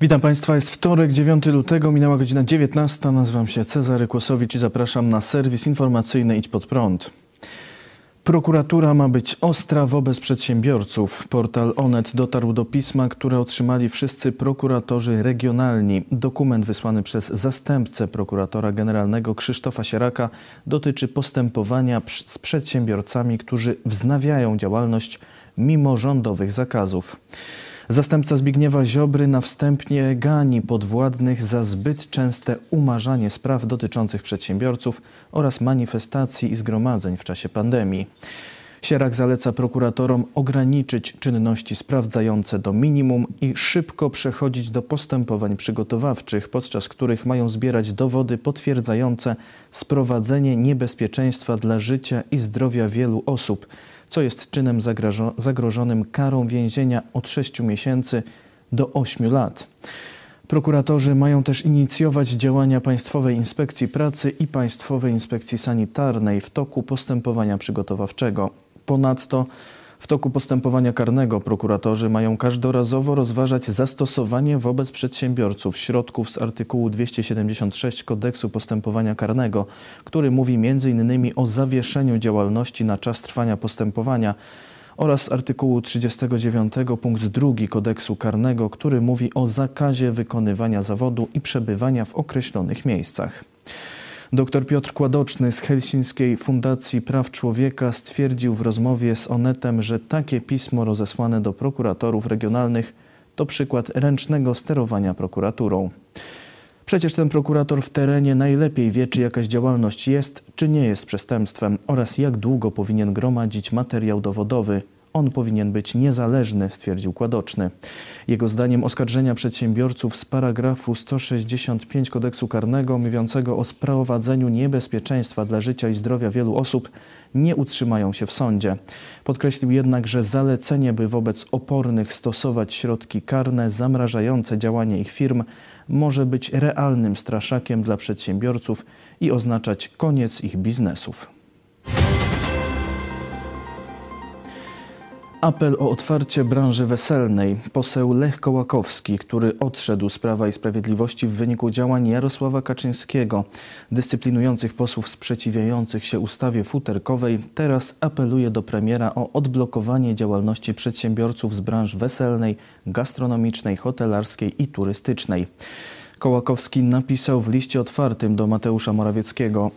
Witam Państwa, jest wtorek, 9 lutego, minęła godzina 19. Nazywam się Cezary Kłosowicz i zapraszam na serwis informacyjny Idź Pod Prąd. Prokuratura ma być ostra wobec przedsiębiorców. Portal Onet dotarł do pisma, które otrzymali wszyscy prokuratorzy regionalni. Dokument wysłany przez zastępcę prokuratora generalnego Krzysztofa Sieraka dotyczy postępowania z przedsiębiorcami, którzy wznawiają działalność mimo rządowych zakazów. Zastępca Zbigniewa Ziobry na wstępnie gani podwładnych za zbyt częste umarzanie spraw dotyczących przedsiębiorców oraz manifestacji i zgromadzeń w czasie pandemii. Sierak zaleca prokuratorom ograniczyć czynności sprawdzające do minimum i szybko przechodzić do postępowań przygotowawczych, podczas których mają zbierać dowody potwierdzające sprowadzenie niebezpieczeństwa dla życia i zdrowia wielu osób, co jest czynem zagrożonym karą więzienia od 6 miesięcy do 8 lat. Prokuratorzy mają też inicjować działania Państwowej Inspekcji Pracy i Państwowej Inspekcji Sanitarnej w toku postępowania przygotowawczego. Ponadto w toku postępowania karnego prokuratorzy mają każdorazowo rozważać zastosowanie wobec przedsiębiorców środków z artykułu 276 Kodeksu Postępowania Karnego, który mówi m.in. o zawieszeniu działalności na czas trwania postępowania oraz artykułu 39 punkt 2 Kodeksu Karnego, który mówi o zakazie wykonywania zawodu i przebywania w określonych miejscach. Dr Piotr Kładoczny z Helsińskiej Fundacji Praw Człowieka stwierdził w rozmowie z Onetem, że takie pismo rozesłane do prokuratorów regionalnych to przykład ręcznego sterowania prokuraturą. Przecież ten prokurator w terenie najlepiej wie, czy jakaś działalność jest, czy nie jest przestępstwem oraz jak długo powinien gromadzić materiał dowodowy, on powinien być niezależny, stwierdził Kładoczny. Jego zdaniem oskarżenia przedsiębiorców z paragrafu 165 kodeksu karnego mówiącego o sprowadzeniu niebezpieczeństwa dla życia i zdrowia wielu osób nie utrzymają się w sądzie. Podkreślił jednak, że zalecenie, by wobec opornych stosować środki karne zamrażające działanie ich firm, może być realnym straszakiem dla przedsiębiorców i oznaczać koniec ich biznesów. Apel o otwarcie branży weselnej. Poseł Lech Kołakowski, który odszedł z Prawa i Sprawiedliwości w wyniku działań Jarosława Kaczyńskiego, dyscyplinujących posłów sprzeciwiających się ustawie futerkowej, teraz apeluje do premiera o odblokowanie działalności przedsiębiorców z branż weselnej, gastronomicznej, hotelarskiej i turystycznej. Kołakowski napisał w liście otwartym do Mateusza Morawieckiego: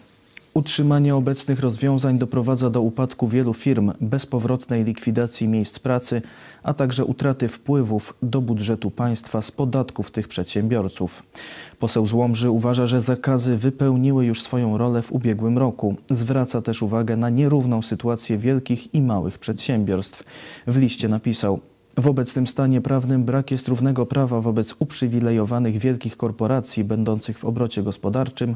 Utrzymanie obecnych rozwiązań doprowadza do upadku wielu firm, bezpowrotnej likwidacji miejsc pracy, a także utraty wpływów do budżetu państwa z podatków tych przedsiębiorców. Poseł Złomży uważa, że zakazy wypełniły już swoją rolę w ubiegłym roku. Zwraca też uwagę na nierówną sytuację wielkich i małych przedsiębiorstw. W liście napisał: w obecnym stanie prawnym brak jest równego prawa wobec uprzywilejowanych wielkich korporacji będących w obrocie gospodarczym,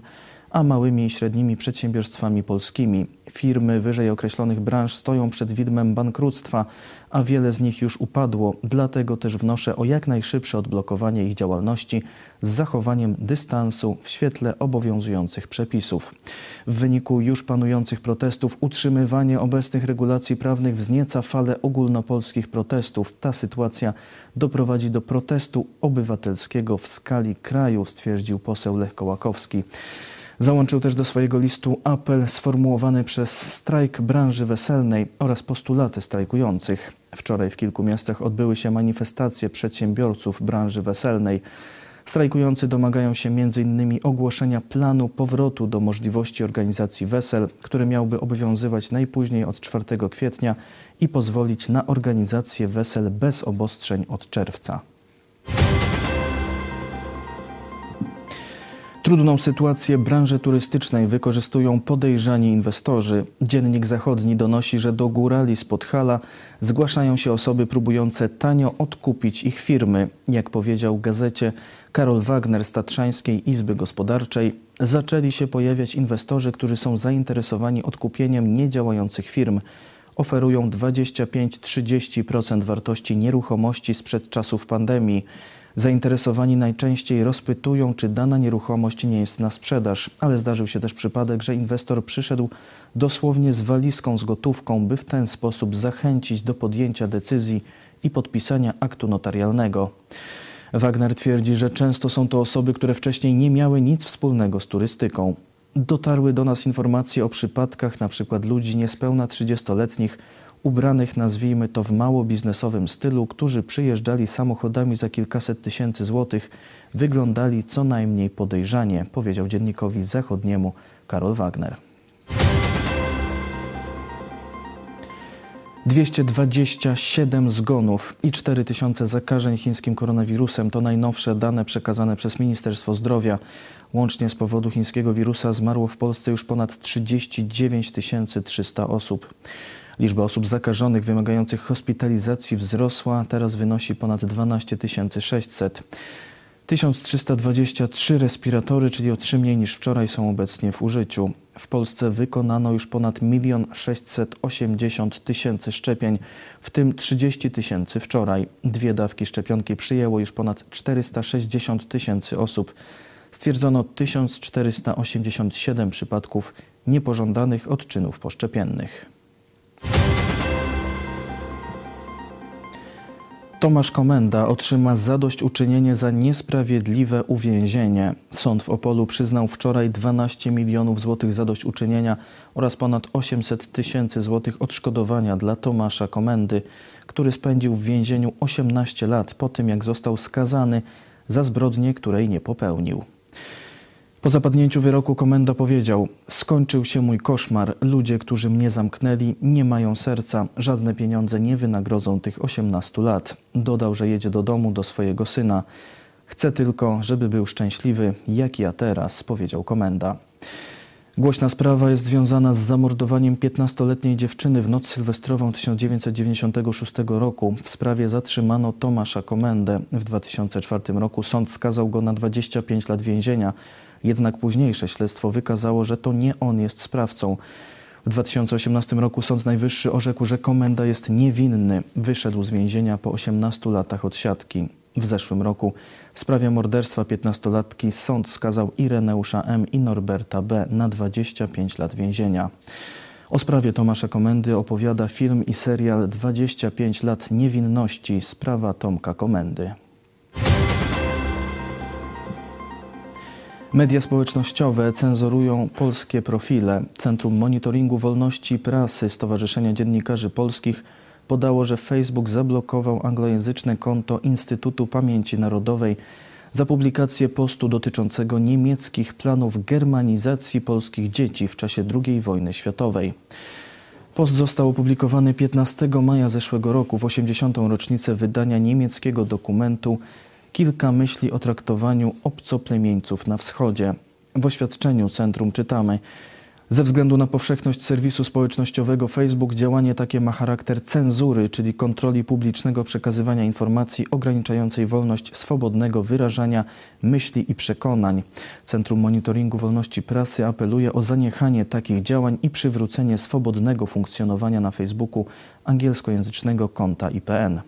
a małymi i średnimi przedsiębiorstwami polskimi. Firmy wyżej określonych branż stoją przed widmem bankructwa, a wiele z nich już upadło. Dlatego też wnoszę o jak najszybsze odblokowanie ich działalności z zachowaniem dystansu w świetle obowiązujących przepisów. W wyniku już panujących protestów utrzymywanie obecnych regulacji prawnych wznieca falę ogólnopolskich protestów. Ta sytuacja doprowadzi do protestu obywatelskiego w skali kraju, stwierdził poseł Lech Kołakowski. Załączył też do swojego listu apel sformułowany przez strajk branży weselnej oraz postulaty strajkujących. Wczoraj w kilku miastach odbyły się manifestacje przedsiębiorców branży weselnej. Strajkujący domagają się m.in. ogłoszenia planu powrotu do możliwości organizacji wesel, który miałby obowiązywać najpóźniej od 4 kwietnia i pozwolić na organizację wesel bez obostrzeń od czerwca. Trudną sytuację branży turystycznej wykorzystują podejrzani inwestorzy. Dziennik Zachodni donosi, że do górali z Podhala zgłaszają się osoby próbujące tanio odkupić ich firmy. Jak powiedział gazecie Karol Wagner z Tatrzańskiej Izby Gospodarczej, zaczęli się pojawiać inwestorzy, którzy są zainteresowani odkupieniem niedziałających firm. Oferują 25-30% wartości nieruchomości sprzed czasów pandemii. Zainteresowani najczęściej rozpytują, czy dana nieruchomość nie jest na sprzedaż, ale zdarzył się też przypadek, że inwestor przyszedł dosłownie z walizką z gotówką, by w ten sposób zachęcić do podjęcia decyzji i podpisania aktu notarialnego. Wagner twierdzi, że często są to osoby, które wcześniej nie miały nic wspólnego z turystyką. Dotarły do nas informacje o przypadkach np. ludzi niespełna 30-letnich, ubranych nazwijmy to w mało biznesowym stylu, którzy przyjeżdżali samochodami za kilkaset tysięcy złotych, wyglądali co najmniej podejrzanie, powiedział dziennikowi zachodniemu Karol Wagner. 227 zgonów i 4000 zakażeń chińskim koronawirusem to najnowsze dane przekazane przez Ministerstwo Zdrowia. Łącznie z powodu chińskiego wirusa zmarło w Polsce już ponad 39 300 osób. Liczba osób zakażonych wymagających hospitalizacji wzrosła, teraz wynosi ponad 12 600. 1323 respiratory, czyli o 3 mniej niż wczoraj, są obecnie w użyciu. W Polsce wykonano już ponad 1 680 tysięcy szczepień, w tym 30 tysięcy wczoraj. Dwie dawki szczepionki przyjęło już ponad 460 tysięcy osób. Stwierdzono 1487 przypadków niepożądanych odczynów poszczepiennych. Tomasz Komenda otrzyma zadośćuczynienie za niesprawiedliwe uwięzienie. Sąd w Opolu przyznał wczoraj 12 milionów złotych zadośćuczynienia oraz ponad 800 tysięcy złotych odszkodowania dla Tomasza Komendy, który spędził w więzieniu 18 lat po tym, jak został skazany za zbrodnię, której nie popełnił. Po zapadnięciu wyroku komenda powiedział: Skończył się mój koszmar. Ludzie, którzy mnie zamknęli, nie mają serca. Żadne pieniądze nie wynagrodzą tych 18 lat. Dodał, że jedzie do domu do swojego syna. Chcę tylko, żeby był szczęśliwy, jak ja teraz, powiedział komenda. Głośna sprawa jest związana z zamordowaniem 15-letniej dziewczyny w noc sylwestrową 1996 roku. W sprawie zatrzymano Tomasza Komendę. W 2004 roku sąd skazał go na 25 lat więzienia. Jednak późniejsze śledztwo wykazało, że to nie on jest sprawcą. W 2018 roku Sąd Najwyższy orzekł, że komenda jest niewinny. Wyszedł z więzienia po 18 latach odsiadki. W zeszłym roku w sprawie morderstwa 15-latki sąd skazał Ireneusza M. i Norberta B. na 25 lat więzienia. O sprawie Tomasza Komendy opowiada film i serial 25 lat niewinności. Sprawa Tomka Komendy. Media społecznościowe cenzurują polskie profile. Centrum Monitoringu Wolności Prasy Stowarzyszenia Dziennikarzy Polskich podało, że Facebook zablokował anglojęzyczne konto Instytutu Pamięci Narodowej za publikację postu dotyczącego niemieckich planów germanizacji polskich dzieci w czasie II wojny światowej. Post został opublikowany 15 maja zeszłego roku w 80. rocznicę wydania niemieckiego dokumentu kilka myśli o traktowaniu obcoplemieńców na wschodzie. W oświadczeniu centrum czytamy: Ze względu na powszechność serwisu społecznościowego Facebook działanie takie ma charakter cenzury, czyli kontroli publicznego przekazywania informacji ograniczającej wolność swobodnego wyrażania myśli i przekonań. Centrum Monitoringu Wolności Prasy apeluje o zaniechanie takich działań i przywrócenie swobodnego funkcjonowania na Facebooku angielskojęzycznego konta IPN.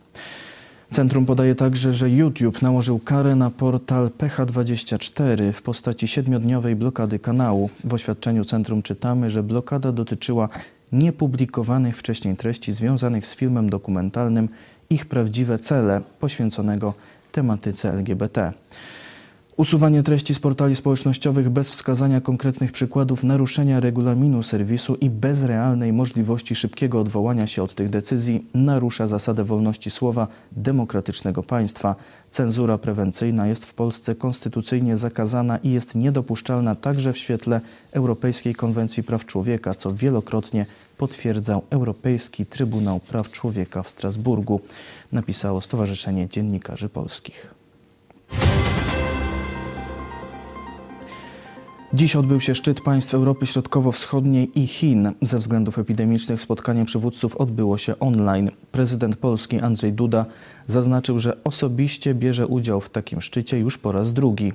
Centrum podaje także, że YouTube nałożył karę na portal PH24 w postaci siedmiodniowej blokady kanału. W oświadczeniu centrum czytamy, że blokada dotyczyła niepublikowanych wcześniej treści związanych z filmem dokumentalnym Ich prawdziwe cele poświęconego tematyce LGBT. Usuwanie treści z portali społecznościowych bez wskazania konkretnych przykładów naruszenia regulaminu serwisu i bez realnej możliwości szybkiego odwołania się od tych decyzji narusza zasadę wolności słowa demokratycznego państwa. Cenzura prewencyjna jest w Polsce konstytucyjnie zakazana i jest niedopuszczalna także w świetle Europejskiej Konwencji Praw Człowieka, co wielokrotnie potwierdzał Europejski Trybunał Praw Człowieka w Strasburgu, napisało Stowarzyszenie Dziennikarzy Polskich. Dziś odbył się szczyt państw Europy Środkowo-Wschodniej i Chin. Ze względów epidemicznych spotkanie przywódców odbyło się online. Prezydent Polski Andrzej Duda zaznaczył, że osobiście bierze udział w takim szczycie już po raz drugi.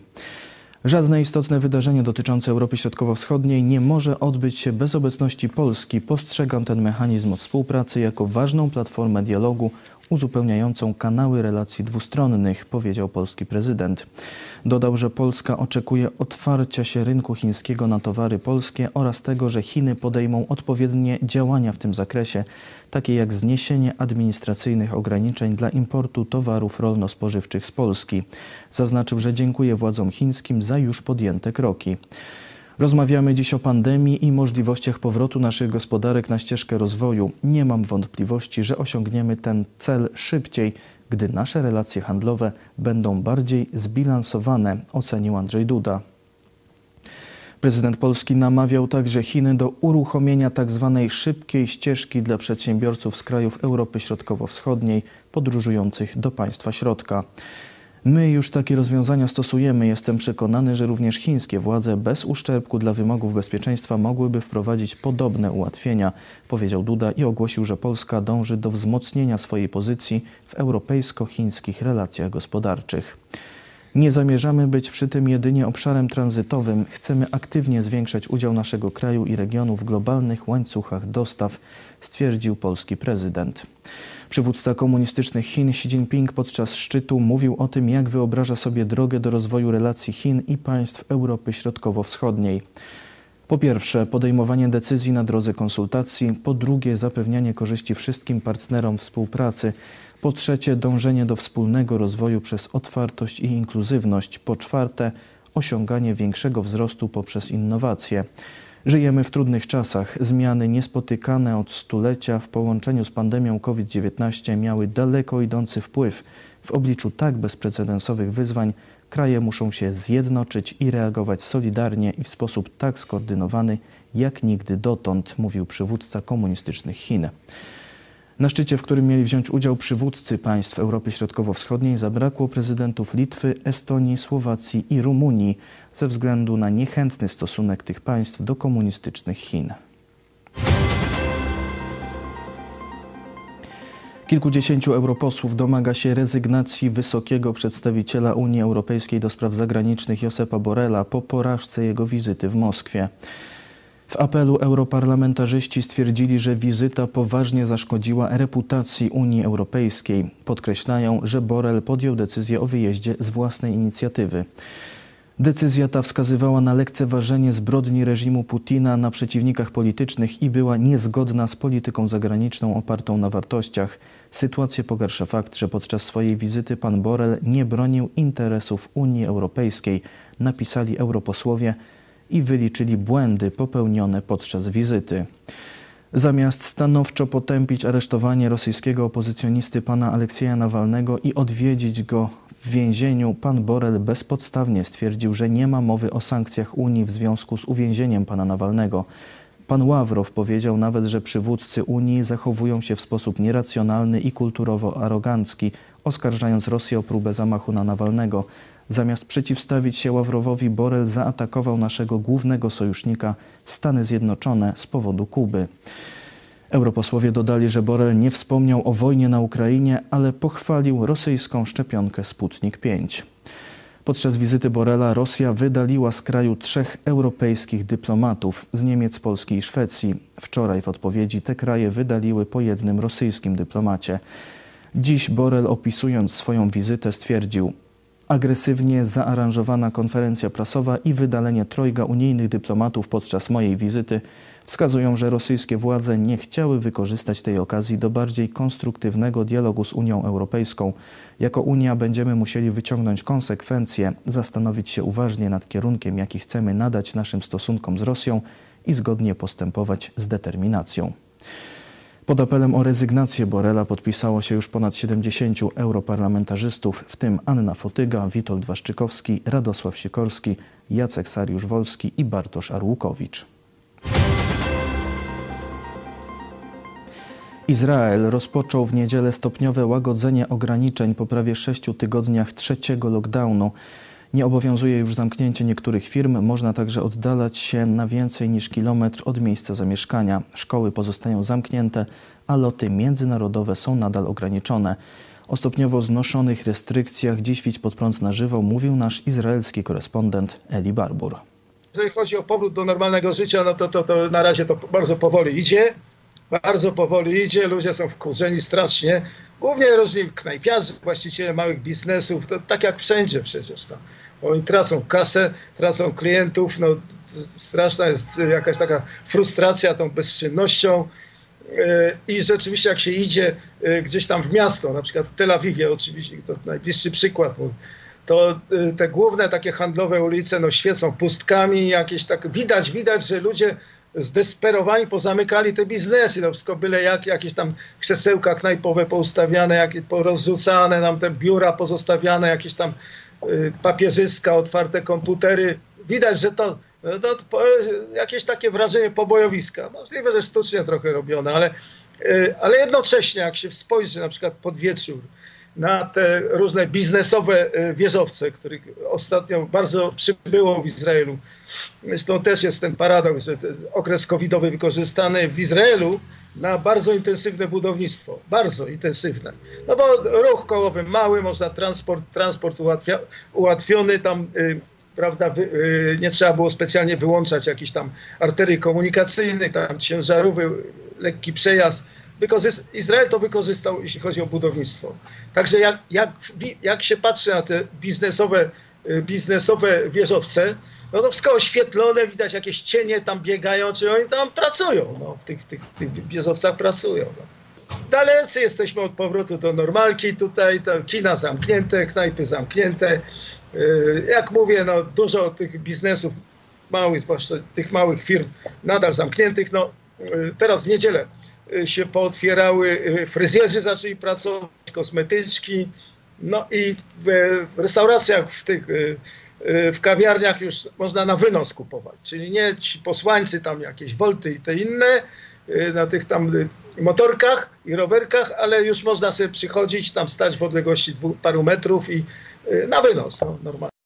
Żadne istotne wydarzenie dotyczące Europy Środkowo-Wschodniej nie może odbyć się bez obecności Polski. Postrzegam ten mechanizm współpracy jako ważną platformę dialogu uzupełniającą kanały relacji dwustronnych, powiedział polski prezydent. Dodał, że Polska oczekuje otwarcia się rynku chińskiego na towary polskie oraz tego, że Chiny podejmą odpowiednie działania w tym zakresie, takie jak zniesienie administracyjnych ograniczeń dla importu towarów rolno-spożywczych z Polski. Zaznaczył, że dziękuję władzom chińskim za już podjęte kroki. Rozmawiamy dziś o pandemii i możliwościach powrotu naszych gospodarek na ścieżkę rozwoju. Nie mam wątpliwości, że osiągniemy ten cel szybciej, gdy nasze relacje handlowe będą bardziej zbilansowane, ocenił Andrzej Duda. Prezydent Polski namawiał także Chiny do uruchomienia tzw. Tak szybkiej ścieżki dla przedsiębiorców z krajów Europy Środkowo-Wschodniej podróżujących do państwa środka. My już takie rozwiązania stosujemy. Jestem przekonany, że również chińskie władze bez uszczerbku dla wymogów bezpieczeństwa mogłyby wprowadzić podobne ułatwienia, powiedział Duda i ogłosił, że Polska dąży do wzmocnienia swojej pozycji w europejsko-chińskich relacjach gospodarczych. Nie zamierzamy być przy tym jedynie obszarem tranzytowym. Chcemy aktywnie zwiększać udział naszego kraju i regionu w globalnych łańcuchach dostaw, stwierdził polski prezydent. Przywódca komunistycznych Chin Xi Jinping podczas szczytu mówił o tym, jak wyobraża sobie drogę do rozwoju relacji Chin i państw Europy Środkowo-Wschodniej. Po pierwsze, podejmowanie decyzji na drodze konsultacji, po drugie, zapewnianie korzyści wszystkim partnerom współpracy, po trzecie, dążenie do wspólnego rozwoju przez otwartość i inkluzywność, po czwarte, osiąganie większego wzrostu poprzez innowacje. Żyjemy w trudnych czasach. Zmiany niespotykane od stulecia w połączeniu z pandemią COVID-19 miały daleko idący wpływ. W obliczu tak bezprecedensowych wyzwań kraje muszą się zjednoczyć i reagować solidarnie i w sposób tak skoordynowany jak nigdy dotąd, mówił przywódca komunistycznych Chin. Na szczycie, w którym mieli wziąć udział przywódcy państw Europy Środkowo-Wschodniej, zabrakło prezydentów Litwy, Estonii, Słowacji i Rumunii ze względu na niechętny stosunek tych państw do komunistycznych Chin. Kilkudziesięciu europosłów domaga się rezygnacji wysokiego przedstawiciela Unii Europejskiej do spraw zagranicznych Josepa Borrella po porażce jego wizyty w Moskwie. W apelu europarlamentarzyści stwierdzili, że wizyta poważnie zaszkodziła reputacji Unii Europejskiej. Podkreślają, że Borel podjął decyzję o wyjeździe z własnej inicjatywy. Decyzja ta wskazywała na lekceważenie zbrodni reżimu Putina na przeciwnikach politycznych i była niezgodna z polityką zagraniczną opartą na wartościach. Sytuację pogarsza fakt, że podczas swojej wizyty pan Borel nie bronił interesów Unii Europejskiej, napisali europosłowie i wyliczyli błędy popełnione podczas wizyty. Zamiast stanowczo potępić aresztowanie rosyjskiego opozycjonisty pana Aleksieja Nawalnego i odwiedzić go w więzieniu, pan Borel bezpodstawnie stwierdził, że nie ma mowy o sankcjach Unii w związku z uwięzieniem pana Nawalnego. Pan Ławrow powiedział nawet, że przywódcy Unii zachowują się w sposób nieracjonalny i kulturowo arogancki, oskarżając Rosję o próbę zamachu na Nawalnego. Zamiast przeciwstawić się Ławrowowi, Borel zaatakował naszego głównego sojusznika, Stany Zjednoczone, z powodu Kuby. Europosłowie dodali, że Borel nie wspomniał o wojnie na Ukrainie, ale pochwalił rosyjską szczepionkę Sputnik 5. Podczas wizyty Borela Rosja wydaliła z kraju trzech europejskich dyplomatów z Niemiec, Polski i Szwecji. Wczoraj w odpowiedzi te kraje wydaliły po jednym rosyjskim dyplomacie. Dziś Borel opisując swoją wizytę stwierdził: agresywnie zaaranżowana konferencja prasowa i wydalenie trojga unijnych dyplomatów podczas mojej wizyty wskazują, że rosyjskie władze nie chciały wykorzystać tej okazji do bardziej konstruktywnego dialogu z Unią Europejską. Jako Unia będziemy musieli wyciągnąć konsekwencje, zastanowić się uważnie nad kierunkiem, jaki chcemy nadać naszym stosunkom z Rosją i zgodnie postępować z determinacją. Pod apelem o rezygnację Borela podpisało się już ponad 70 europarlamentarzystów, w tym Anna Fotyga, Witold Waszczykowski, Radosław Sikorski, Jacek Sariusz-Wolski i Bartosz Arłukowicz. Izrael rozpoczął w niedzielę stopniowe łagodzenie ograniczeń po prawie sześciu tygodniach trzeciego lockdownu. Nie obowiązuje już zamknięcie niektórych firm, można także oddalać się na więcej niż kilometr od miejsca zamieszkania. Szkoły pozostają zamknięte, a loty międzynarodowe są nadal ograniczone. O stopniowo znoszonych restrykcjach dziś Widź pod prąd na żywo mówił nasz izraelski korespondent Eli Barbur. Jeżeli chodzi o powrót do normalnego życia, no to, to, to na razie to bardzo powoli idzie. Bardzo powoli idzie, ludzie są wkurzeni strasznie. Głównie różni knajpiarzy, właściciele małych biznesów, to tak jak wszędzie przecież. No. Oni tracą kasę, tracą klientów, no, straszna jest jakaś taka frustracja tą bezczynnością. E, I rzeczywiście jak się idzie e, gdzieś tam w miasto, na przykład w Tel Awiwie oczywiście, to najbliższy przykład to e, te główne takie handlowe ulice no, świecą pustkami, jakieś tak widać, widać, że ludzie zdesperowani pozamykali te biznesy, no wszystko byle jak, jakieś tam krzesełka knajpowe poustawiane, jakieś porozrzucane, nam te biura pozostawiane, jakieś tam y, papierzyska, otwarte komputery. Widać, że to, to, to jakieś takie wrażenie pobojowiska. Możliwe, że sztucznie trochę robione, ale, y, ale jednocześnie jak się spojrzy na przykład pod wieczór, na te różne biznesowe e, wieżowce, których ostatnio bardzo przybyło w Izraelu. Zresztą też jest ten paradoks, że ten okres covidowy wykorzystany w Izraelu na bardzo intensywne budownictwo. Bardzo intensywne. No bo ruch kołowy mały, można transport, transport ułatwia, ułatwiony tam... Y, prawda, y, nie trzeba było specjalnie wyłączać jakichś tam arterii komunikacyjnych, tam ciężarówek, lekki przejazd Izrael to wykorzystał, jeśli chodzi o budownictwo. Także jak, jak, jak się patrzy na te biznesowe, y, biznesowe wieżowce, no to wszystko oświetlone, widać jakieś cienie tam biegają, czy oni tam pracują, no, w tych, tych, tych wieżowcach pracują. No. Dalecy jesteśmy od powrotu do normalki, tutaj to kina zamknięte, knajpy zamknięte. Y, jak mówię, no, dużo tych biznesów małych, zwłaszcza tych małych firm nadal zamkniętych. No, y, teraz w niedzielę się pootwierały, y, fryzjerzy zaczęli pracować, kosmetyczki, no i w, restauracjach, w tych y, y, w kawiarniach już można na wynos kupować, czyli nie ci posłańcy tam jakieś wolty i te inne na tych tam motorkach i rowerkach, ale już można sobie przychodzić, tam stać w odległości paru metrów i na wynos, no, normalnie.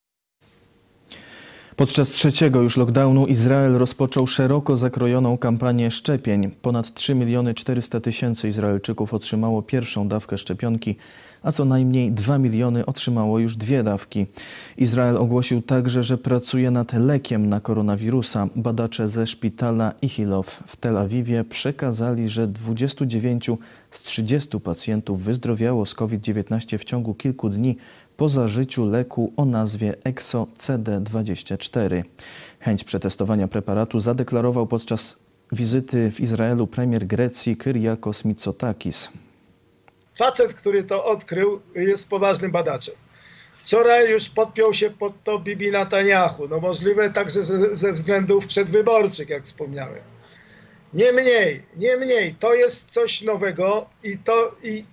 Podczas trzeciego już lockdownu Izrael rozpoczął szeroko zakrojoną kampanię szczepień. Ponad 3 miliony 400 tysięcy Izraelczyków otrzymało pierwszą dawkę szczepionki, a co najmniej 2 miliony otrzymało już dwie dawki. Izrael ogłosił także, że pracuje nad lekiem na koronawirusa. Badacze ze szpitala Ichilow w Tel Awiwie przekazali, że 29 z 30 pacjentów wyzdrowiało z COVID-19 w ciągu kilku dni po zażyciu leku o nazwie EXO CD24. Chęć przetestowania preparatu zadeklarował podczas wizyty w Izraelu premier Grecji Kyriakos Mitsotakis. Facet, który to odkrył, jest poważnym badaczem. Wczoraj już podpiął się pod to Bibi Netanyahu. No możliwe także ze, ze względów przedwyborczych, jak wspomniałem. Niemniej, niemniej, to jest coś nowego i to i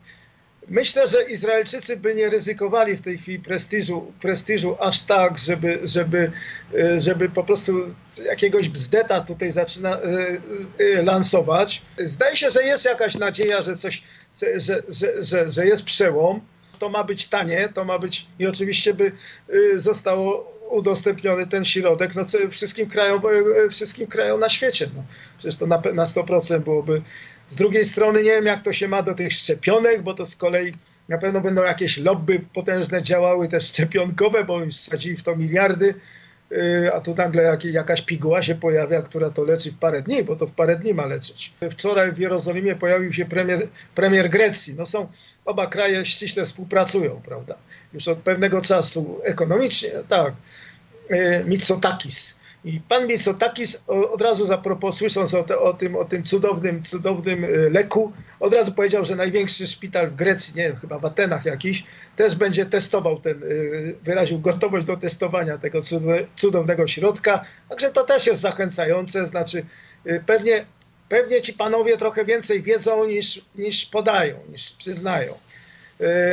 Myślę, że Izraelczycy by nie ryzykowali w tej chwili prestiżu, prestiżu aż tak, żeby, żeby, e, żeby po prostu jakiegoś bzdeta tutaj zaczyna e, e, lansować. Zdaje się, że jest jakaś nadzieja, że coś, że, że, że, że jest przełom. To ma być tanie, to ma być i oczywiście by zostało udostępniony ten środek no, wszystkim, krajom, wszystkim krajom na świecie. No. Przecież to na, na 100% byłoby z drugiej strony nie wiem, jak to się ma do tych szczepionek, bo to z kolei na pewno będą jakieś lobby potężne działały też szczepionkowe, bo już wsadzili w to miliardy, a tu nagle jakaś piguła się pojawia, która to leczy w parę dni, bo to w parę dni ma leczyć. Wczoraj w Jerozolimie pojawił się premier, premier Grecji. No są, oba kraje ściśle współpracują, prawda? Już od pewnego czasu ekonomicznie, tak. Y, Mitsotakis i pan Mitsotakis od razu zapropos, słysząc o, te, o, tym, o tym cudownym, cudownym e, leku, od razu powiedział, że największy szpital w Grecji, nie wiem, chyba w Atenach jakiś, też będzie testował ten, e, wyraził gotowość do testowania tego cudownego środka. Także to też jest zachęcające, znaczy e, pewnie, pewnie ci panowie trochę więcej wiedzą niż, niż podają, niż przyznają.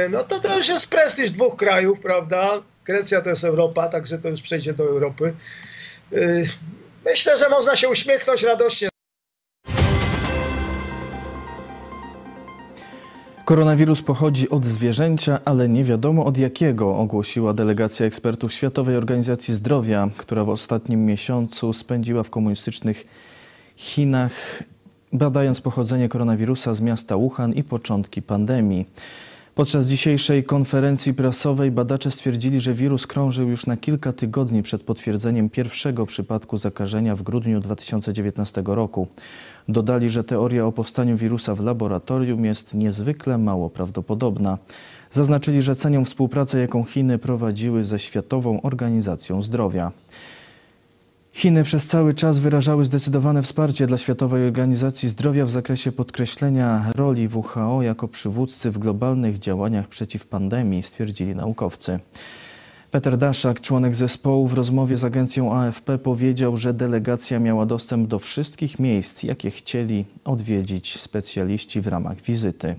No to to już jest prestiż dwóch krajów, prawda? Grecja to jest Europa, także to już przejdzie do Europy. Y, myślę, że można się uśmiechnąć radośnie. Koronawirus pochodzi od zwierzęcia, ale nie wiadomo od jakiego, ogłosiła delegacja ekspertów Światowej Organizacji Zdrowia, która w ostatnim miesiącu spędziła w komunistycznych Chinach, badając pochodzenie koronawirusa z miasta Wuhan i początki pandemii. Podczas dzisiejszej konferencji prasowej badacze stwierdzili, że wirus krążył już na kilka tygodni przed potwierdzeniem pierwszego przypadku zakażenia w grudniu 2019 roku. Dodali, że teoria o powstaniu wirusa w laboratorium jest niezwykle mało prawdopodobna. Zaznaczyli, że cenią współpracę, jaką Chiny prowadziły ze Światową Organizacją Zdrowia. Chiny przez cały czas wyrażały zdecydowane wsparcie dla Światowej Organizacji Zdrowia w zakresie podkreślenia roli WHO jako przywódcy w globalnych działaniach przeciw pandemii, stwierdzili naukowcy. Peter Daszak, członek zespołu, w rozmowie z agencją AFP powiedział, że delegacja miała dostęp do wszystkich miejsc, jakie chcieli odwiedzić specjaliści w ramach wizyty.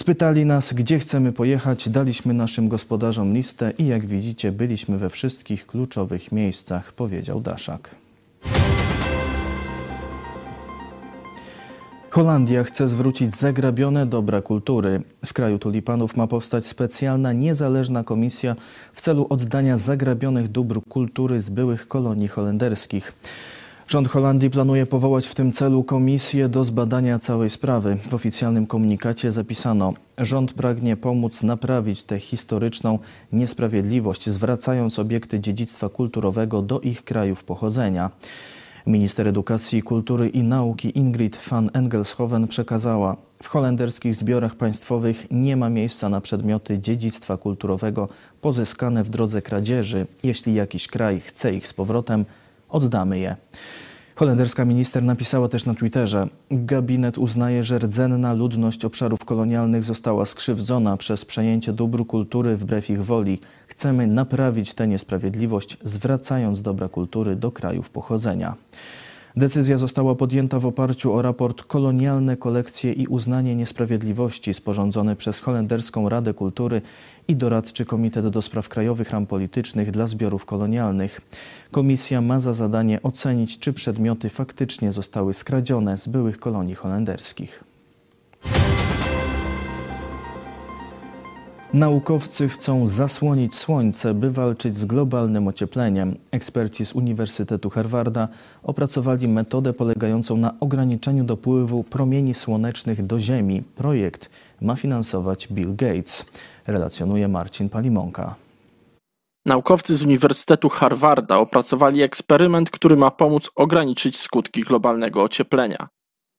Spytali nas, gdzie chcemy pojechać, daliśmy naszym gospodarzom listę i jak widzicie, byliśmy we wszystkich kluczowych miejscach, powiedział Daszak. Holandia chce zwrócić zagrabione dobra kultury. W kraju tulipanów ma powstać specjalna, niezależna komisja w celu oddania zagrabionych dóbr kultury z byłych kolonii holenderskich. Rząd Holandii planuje powołać w tym celu komisję do zbadania całej sprawy. W oficjalnym komunikacie zapisano: Rząd pragnie pomóc naprawić tę historyczną niesprawiedliwość, zwracając obiekty dziedzictwa kulturowego do ich krajów pochodzenia. Minister Edukacji, Kultury i Nauki Ingrid van Engelshoven przekazała: W holenderskich zbiorach państwowych nie ma miejsca na przedmioty dziedzictwa kulturowego pozyskane w drodze kradzieży. Jeśli jakiś kraj chce ich z powrotem, oddamy je. Holenderska minister napisała też na Twitterze: Gabinet uznaje, że rdzenna ludność obszarów kolonialnych została skrzywdzona przez przejęcie dóbr kultury wbrew ich woli. Chcemy naprawić tę niesprawiedliwość, zwracając dobra kultury do krajów pochodzenia. Decyzja została podjęta w oparciu o raport Kolonialne kolekcje i uznanie niesprawiedliwości sporządzony przez Holenderską Radę Kultury i doradczy Komitet do Spraw Krajowych Ram Politycznych dla Zbiorów Kolonialnych. Komisja ma za zadanie ocenić, czy przedmioty faktycznie zostały skradzione z byłych kolonii holenderskich. Naukowcy chcą zasłonić słońce, by walczyć z globalnym ociepleniem. Eksperci z Uniwersytetu Harvarda opracowali metodę polegającą na ograniczeniu dopływu promieni słonecznych do Ziemi. Projekt ma finansować Bill Gates, relacjonuje Marcin Palimonka. Naukowcy z Uniwersytetu Harvarda opracowali eksperyment, który ma pomóc ograniczyć skutki globalnego ocieplenia.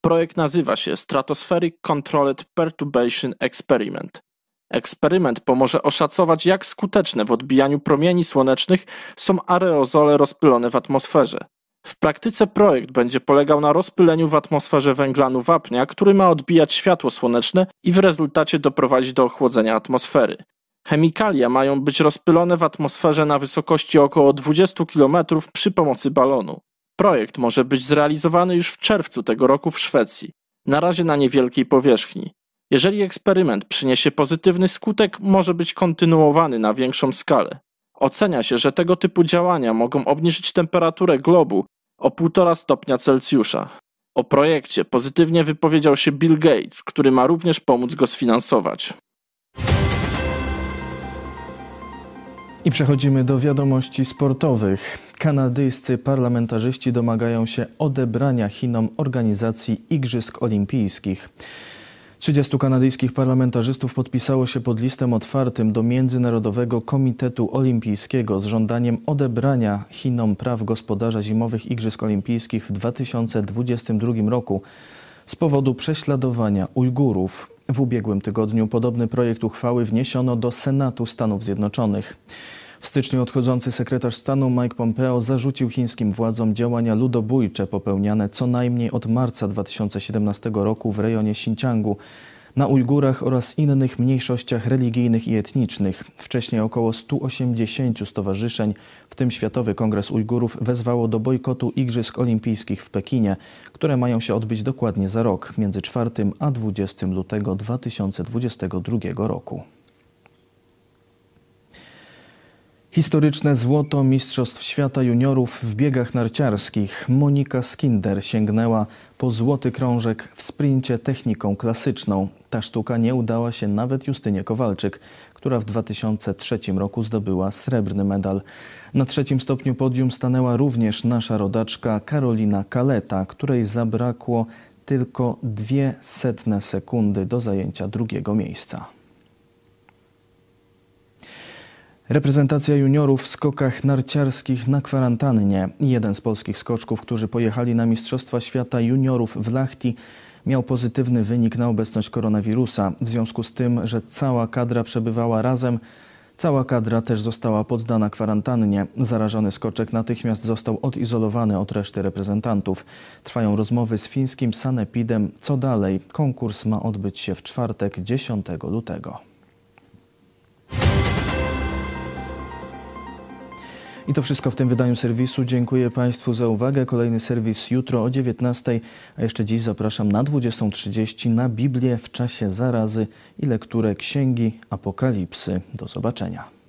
Projekt nazywa się Stratospheric Controlled Perturbation Experiment. Eksperyment pomoże oszacować, jak skuteczne w odbijaniu promieni słonecznych są aerozole rozpylone w atmosferze. W praktyce projekt będzie polegał na rozpyleniu w atmosferze węglanu wapnia, który ma odbijać światło słoneczne i w rezultacie doprowadzić do ochłodzenia atmosfery. Chemikalia mają być rozpylone w atmosferze na wysokości około 20 km przy pomocy balonu. Projekt może być zrealizowany już w czerwcu tego roku w Szwecji, na razie na niewielkiej powierzchni. Jeżeli eksperyment przyniesie pozytywny skutek, może być kontynuowany na większą skalę. Ocenia się, że tego typu działania mogą obniżyć temperaturę globu o 1,5 stopnia Celsjusza. O projekcie pozytywnie wypowiedział się Bill Gates, który ma również pomóc go sfinansować. I przechodzimy do wiadomości sportowych. Kanadyjscy parlamentarzyści domagają się odebrania Chinom organizacji Igrzysk Olimpijskich. 30 kanadyjskich parlamentarzystów podpisało się pod listem otwartym do Międzynarodowego Komitetu Olimpijskiego z żądaniem odebrania Chinom praw gospodarza zimowych Igrzysk Olimpijskich w 2022 roku z powodu prześladowania Ujgurów. W ubiegłym tygodniu podobny projekt uchwały wniesiono do Senatu Stanów Zjednoczonych. W styczniu odchodzący sekretarz stanu Mike Pompeo zarzucił chińskim władzom działania ludobójcze popełniane co najmniej od marca 2017 roku w rejonie Xinjiangu na Ujgurach oraz innych mniejszościach religijnych i etnicznych. Wcześniej około 180 stowarzyszeń, w tym Światowy Kongres Ujgurów, wezwało do bojkotu Igrzysk Olimpijskich w Pekinie, które mają się odbyć dokładnie za rok, między 4 a 20 lutego 2022 roku. Historyczne złoto Mistrzostw Świata Juniorów w biegach narciarskich Monika Skinder sięgnęła po złoty krążek w sprincie techniką klasyczną. Ta sztuka nie udała się nawet Justynie Kowalczyk, która w 2003 roku zdobyła srebrny medal. Na trzecim stopniu podium stanęła również nasza rodaczka Karolina Kaleta, której zabrakło tylko dwie setne sekundy do zajęcia drugiego miejsca. Reprezentacja juniorów w skokach narciarskich na kwarantannie. Jeden z polskich skoczków, którzy pojechali na Mistrzostwa Świata Juniorów w Lahti, miał pozytywny wynik na obecność koronawirusa. W związku z tym, że cała kadra przebywała razem, cała kadra też została poddana kwarantannie. Zarażony skoczek natychmiast został odizolowany od reszty reprezentantów. Trwają rozmowy z fińskim Sanepidem. Co dalej? Konkurs ma odbyć się w czwartek 10 lutego. I to wszystko w tym wydaniu serwisu. Dziękuję Państwu za uwagę. Kolejny serwis jutro o 19, a jeszcze dziś zapraszam na 20.30 na Biblię w czasie zarazy i lekturę Księgi Apokalipsy. Do zobaczenia.